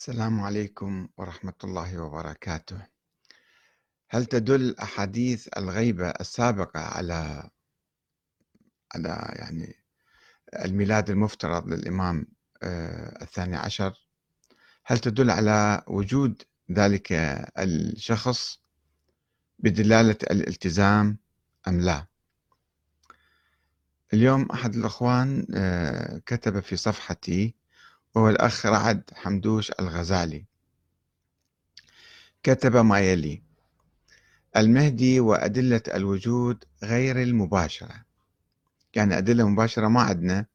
السلام عليكم ورحمة الله وبركاته. هل تدل أحاديث الغيبة السابقة على على يعني الميلاد المفترض للإمام آه، الثاني عشر؟ هل تدل على وجود ذلك الشخص بدلالة الالتزام أم لا؟ اليوم أحد الأخوان آه، كتب في صفحتي وهو الأخ رعد حمدوش الغزالي. كتب ما يلي المهدي وأدلة الوجود غير المباشرة. يعني أدلة مباشرة ما عندنا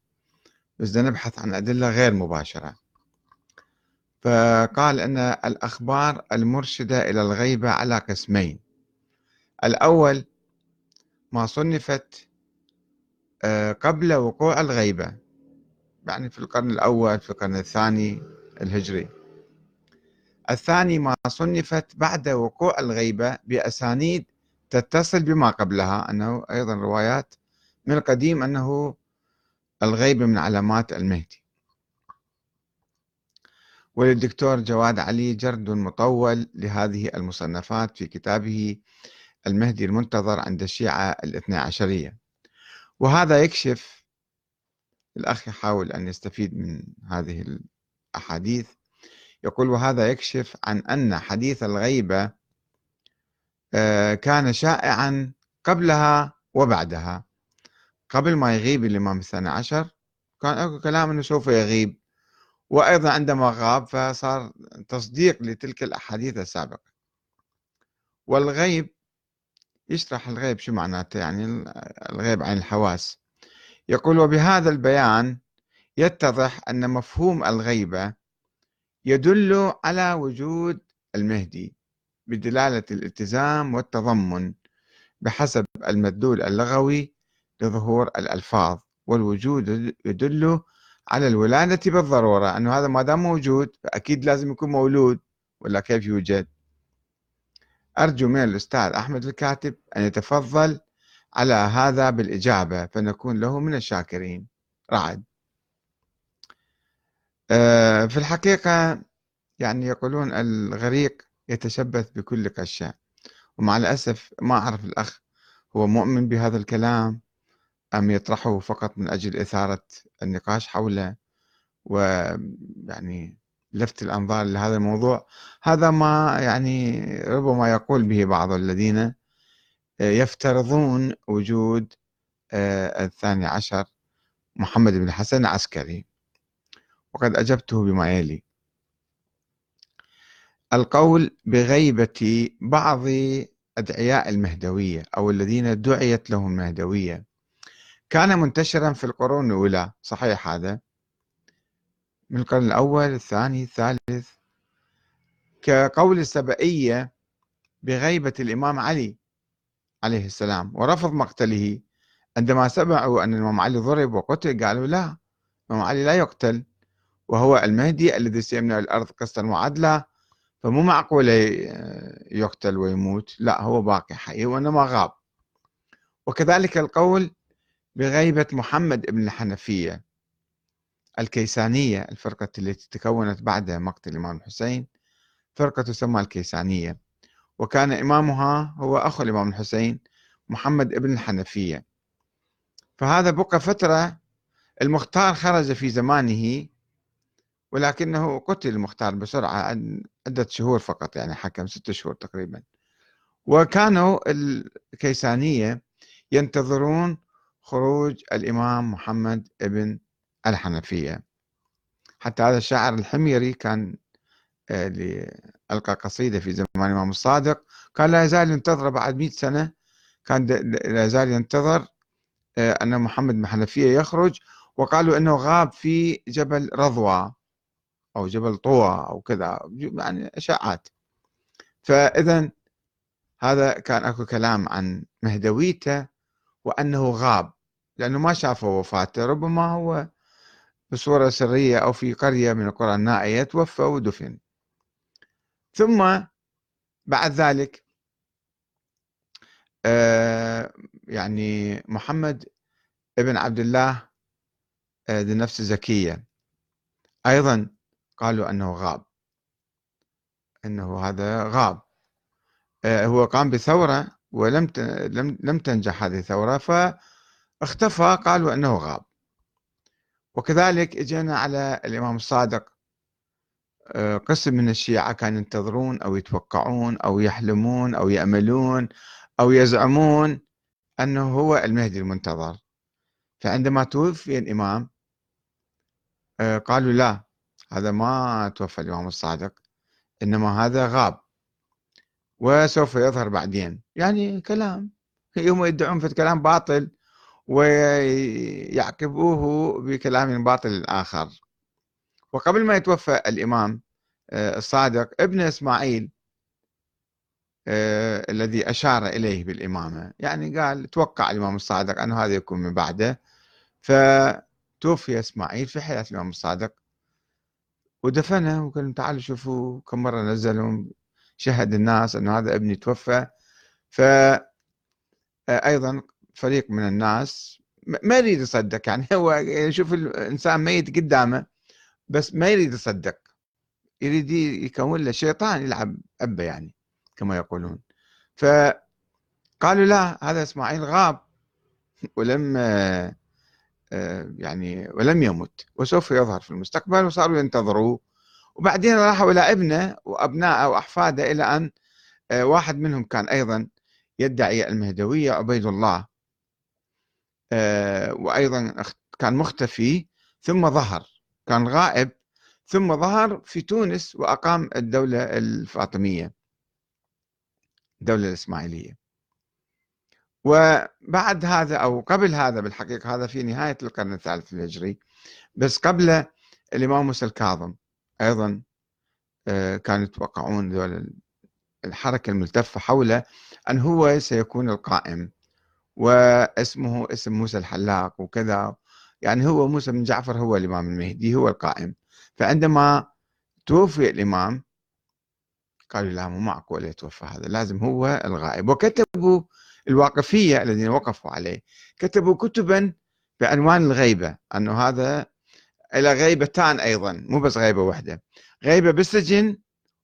بس نبحث عن أدلة غير مباشرة. فقال أن الأخبار المرشدة إلى الغيبة على قسمين. الأول ما صنفت آه، قبل وقوع الغيبة. يعني في القرن الأول في القرن الثاني الهجري. الثاني ما صنفت بعد وقوع الغيبة بأسانيد تتصل بما قبلها أنه أيضا روايات من القديم أنه الغيبة من علامات المهدي. وللدكتور جواد علي جرد مطول لهذه المصنفات في كتابه المهدي المنتظر عند الشيعة الاثنى عشرية. وهذا يكشف الأخ يحاول أن يستفيد من هذه الأحاديث. يقول وهذا يكشف عن أن حديث الغيبة آه، كان شائعا قبلها وبعدها. قبل ما يغيب الإمام الثاني عشر كان أكو كلام أنه سوف يغيب. وأيضا عندما غاب فصار تصديق لتلك الأحاديث السابقة. والغيب يشرح الغيب شو معناته؟ يعني الغيب عن الحواس. يقول وبهذا البيان يتضح أن مفهوم الغيبة يدل على وجود المهدي بدلالة الالتزام والتضمن بحسب المدلول اللغوي لظهور الألفاظ والوجود يدل على الولادة بالضرورة أنه هذا ما دام موجود فأكيد لازم يكون مولود ولا كيف يوجد؟ أرجو من الأستاذ أحمد الكاتب أن يتفضل على هذا بالإجابة فنكون له من الشاكرين. رعد آه، في الحقيقة يعني يقولون الغريق يتشبث بكل قشة ومع الأسف ما أعرف الأخ هو مؤمن بهذا الكلام أم يطرحه فقط من أجل إثارة النقاش حوله ويعني لفت الأنظار لهذا الموضوع. هذا ما يعني ربما يقول به بعض الذين يفترضون وجود آه، الثاني عشر محمد بن الحسن العسكري وقد أجبته بما يلي. القول بغيبة بعض أدعياء المهدوية أو الذين دعيت لهم المهدوية. كان منتشرا في القرون الأولى صحيح هذا؟ من القرن الأول الثاني الثالث. كقول السبئية بغيبة الإمام علي. عليه السلام ورفض مقتله. عندما سمعوا أن الإمام علي ضرب وقتل قالوا لا الإمام علي لا يقتل وهو المهدي الذي سيمنع الأرض قسطا وعدلا فمو معقول يقتل ويموت. لا هو باقي حي وإنما غاب. وكذلك القول بغيبة محمد بن الحنفية الكيسانية الفرقة التي تكونت بعد مقتل الإمام الحسين فرقة تسمى الكيسانية. وكان إمامها هو أخو الإمام الحسين محمد ابن الحنفية. فهذا بقى فترة المختار خرج في زمانه ولكنه قتل المختار بسرعة عدة شهور فقط يعني حكم ستة شهور تقريبا. وكانوا الكيسانية ينتظرون خروج الإمام محمد ابن الحنفية. حتى هذا الشاعر الحميري كان ألقى قصيدة في زمان الإمام الصادق. كان لا يزال ينتظر بعد مئة سنة. كان لا يزال ينتظر آه، أن محمد بن حنفية يخرج. وقالوا أنه غاب في جبل رضوى أو جبل طوى أو كذا يعني إشاعات. فإذا هذا كان أكو كلام عن مهدويته وأنه غاب لأنه ما شافوا وفاته. ربما هو بصورة سرية أو في قرية من القرى النائية توفى ودفن. ثم بعد ذلك آه، يعني محمد ابن عبد الله آه، ذي النفس الزكية. أيضا قالوا أنه غاب أنه هذا غاب. آه، هو قام بثورة ولم لم تنجح هذه الثورة فاختفى قالوا أنه غاب. وكذلك إجينا على الإمام الصادق قسم من الشيعة كانوا ينتظرون أو يتوقعون أو يحلمون أو يأملون أو يزعمون أنه هو المهدي المنتظر. فعندما توفي الإمام آه، قالوا لا هذا ما توفى الإمام الصادق إنما هذا غاب وسوف يظهر بعدين. يعني كلام هم يدعون في كلام باطل ويعقبوه بكلام باطل آخر. وقبل ما يتوفى الإمام آه، الصادق ابن إسماعيل آه، الذي أشار إليه بالإمامة. يعني قال توقع الإمام الصادق أنه هذا يكون من بعده. فتوفي إسماعيل في حياة الإمام الصادق. ودفنه وقال تعالوا شوفوا كم مرة نزلهم شهد الناس أن هذا ابني توفى. فأيضا فريق من الناس ما يريد يصدق يعني هو يشوف الإنسان ميت قدامه. بس ما يريد يصدق يريد يكون له شيطان يلعب أبه يعني كما يقولون. فقالوا لا هذا إسماعيل غاب ولم يعني ولم يمت وسوف يظهر في المستقبل وصاروا ينتظروه. وبعدين راحوا إلى ابنه وأبنائه وأحفاده إلى أن آه، واحد منهم كان أيضا يدعي المهدوية عبيد الله آه، وأيضا كان مختفي ثم ظهر. كان غائب ثم ظهر في تونس وأقام الدولة الفاطمية الدولة الإسماعيلية. وبعد هذا أو قبل هذا بالحقيقة هذا في نهاية القرن الثالث الهجري بس قبل الإمام موسى الكاظم أيضا آه، كانوا يتوقعون الحركة الملتفة حوله أن هو سيكون القائم واسمه اسم موسى الحلاق وكذا. يعني هو موسى بن جعفر هو الإمام المهدي هو القائم. فعندما توفي الإمام قالوا لا مو معقول يتوفى هذا لازم هو الغائب. وكتبوا الواقفية الذين وقفوا عليه كتبوا كتبا بعنوان الغيبة أنه هذا إلى غيبتان أيضا مو بس غيبة واحدة غيبة بالسجن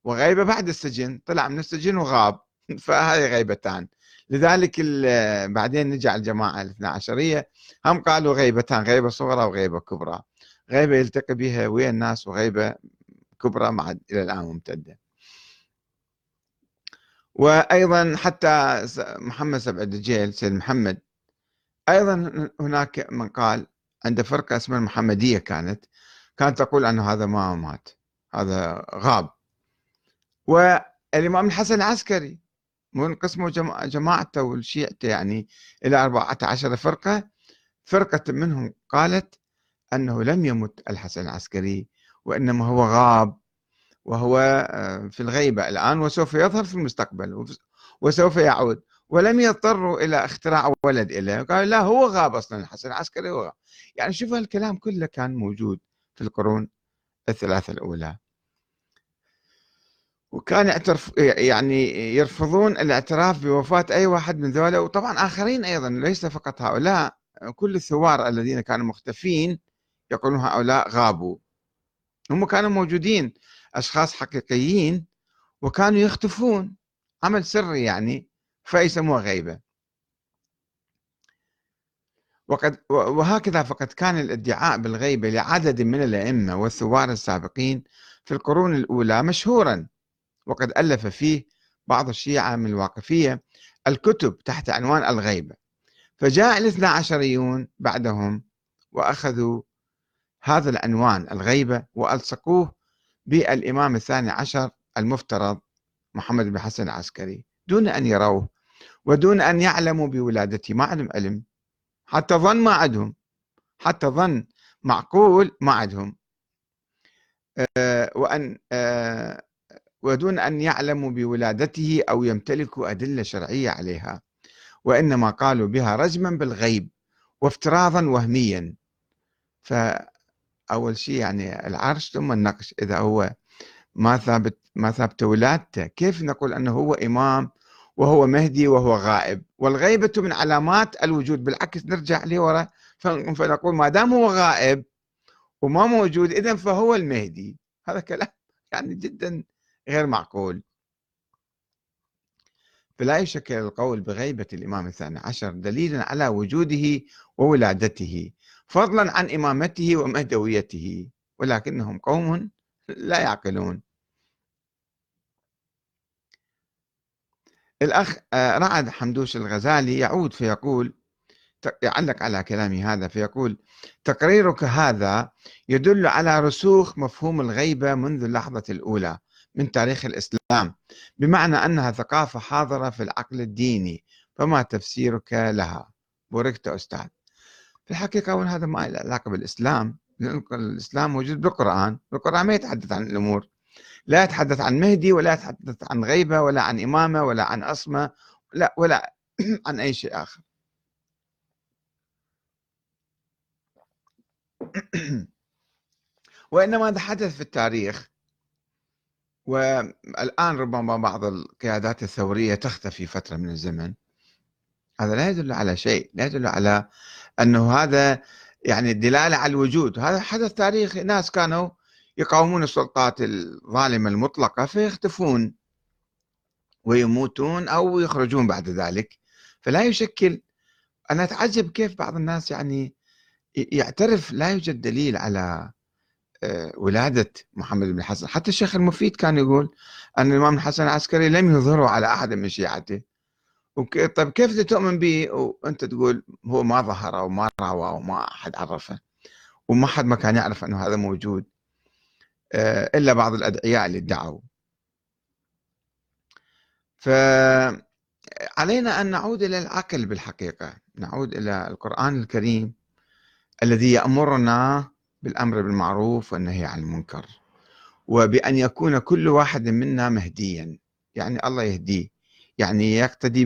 وغيبة بعد السجن طلع من السجن وغاب. فهذه غيبتان لذلك بعدين نجي على الجماعة الاثنى عشرية هم قالوا غيبتان غيبة صغرى وغيبة كبرى. غيبة يلتقي بها ويا الناس وغيبة كبرى مع إلى الآن ممتدة. وأيضا حتى محمد سبع الدجيل سيد محمد. أيضا هناك من قال عنده فرقة اسمها المحمدية كانت كانت تقول أنه هذا ما مات هذا غاب. والإمام الحسن العسكري من قسمه جماعته والشيعته يعني إلى 14 فرقة. فرقة منهم قالت أنه لم يمت الحسن العسكري وإنما هو غاب وهو آه، في الغيبة الآن وسوف يظهر في المستقبل وسوف يعود. ولم يضطروا إلى اختراع ولد له قالوا لا هو غاب أصلا الحسن العسكري هو غاب. يعني شوف الكلام كله كان موجود في القرون الثلاثة الأولى. وكان يعترف يعني يرفضون الاعتراف بوفاة أي واحد من ذولا وطبعا آخرين أيضا ليس فقط هؤلاء كل الثوار الذين كانوا مختفين يقولون هؤلاء غابوا. هم كانوا موجودين أشخاص حقيقيين وكانوا يختفون. عمل سري يعني فيسموها غيبة. وقد وهكذا فقد كان الادعاء بالغيبة لعدد من الأئمة والثوار السابقين في القرون الأولى مشهورا. وقد ألف فيه بعض الشيعة من الواقفية الكتب تحت عنوان الغيبة. فجاء الاثنى عشريون بعدهم وأخذوا هذا العنوان الغيبة وألصقوه بالإمام الثاني عشر المفترض محمد بن حسن العسكري دون أن يروه ودون أن يعلموا بولادته ما عندهم علم حتى ظن ما عندهم حتى ظن معقول ما عندهم. آه، وأن آه، ودون أن يعلموا بولادته أو يمتلكوا أدلة شرعية عليها وإنما قالوا بها رجما بالغيب وافتراضا وهميا. فأول شيء يعني العرش ثم النقش إذا هو ما ثابت ما ثابت ولادته كيف نقول أنه هو إمام وهو مهدي وهو غائب؟ والغيبة من علامات الوجود بالعكس نرجع لورا فنقول ما دام هو غائب وما موجود إذا فهو المهدي. هذا كلام يعني جدا غير معقول. فلا يشكل القول بغيبة الإمام الثاني عشر دليلا على وجوده وولادته فضلا عن إمامته ومهدويته ولكنهم قوم لا يعقلون. الأخ آه، رعد حمدوش الغزالي يعود فيقول يعلق على كلامي هذا فيقول تقريرك هذا يدل على رسوخ مفهوم الغيبة منذ اللحظة الأولى من تاريخ الإسلام. بمعنى أنها ثقافة حاضرة في العقل الديني فما تفسيرك لها. بوركت أستاذ. في الحقيقة هذا ما له علاقة بالإسلام الإسلام موجود بالقرآن. القرآن ما يتحدث عن الأمور. لا يتحدث عن مهدي ولا يتحدث عن غيبة ولا عن إمامة ولا عن أصمة لا ولا عن أي شيء آخر. وإنما هذا حدث في التاريخ. والآن ربما بعض القيادات الثورية تختفي فترة من الزمن. هذا لا يدل على شيء لا يدل على أنه هذا يعني الدلالة على الوجود. هذا حدث تاريخي ناس كانوا يقاومون السلطات الظالمة المطلقة فيختفون ويموتون أو يخرجون بعد ذلك. فلا يشكل أنا أتعجب كيف بعض الناس يعني يعترف لا يوجد دليل على ولادة محمد بن الحسن حتى الشيخ المفيد كان يقول أن الإمام الحسن العسكري لم يظهره على أحد من شيعته. طيب كيف تؤمن به؟ وأنت تقول هو ما ظهر وما روى وما أحد عرفه. وما حد ما كان يعرف أنه هذا موجود آه، إلا بعض الأدعياء اللي ادعوا. فعلينا أن نعود إلى العقل بالحقيقة. نعود إلى القرآن الكريم الذي يأمرنا بالأمر بالمعروف والنهي عن المنكر وبأن يكون كل واحد منا مهديا يعني الله يهديه يعني يقتدي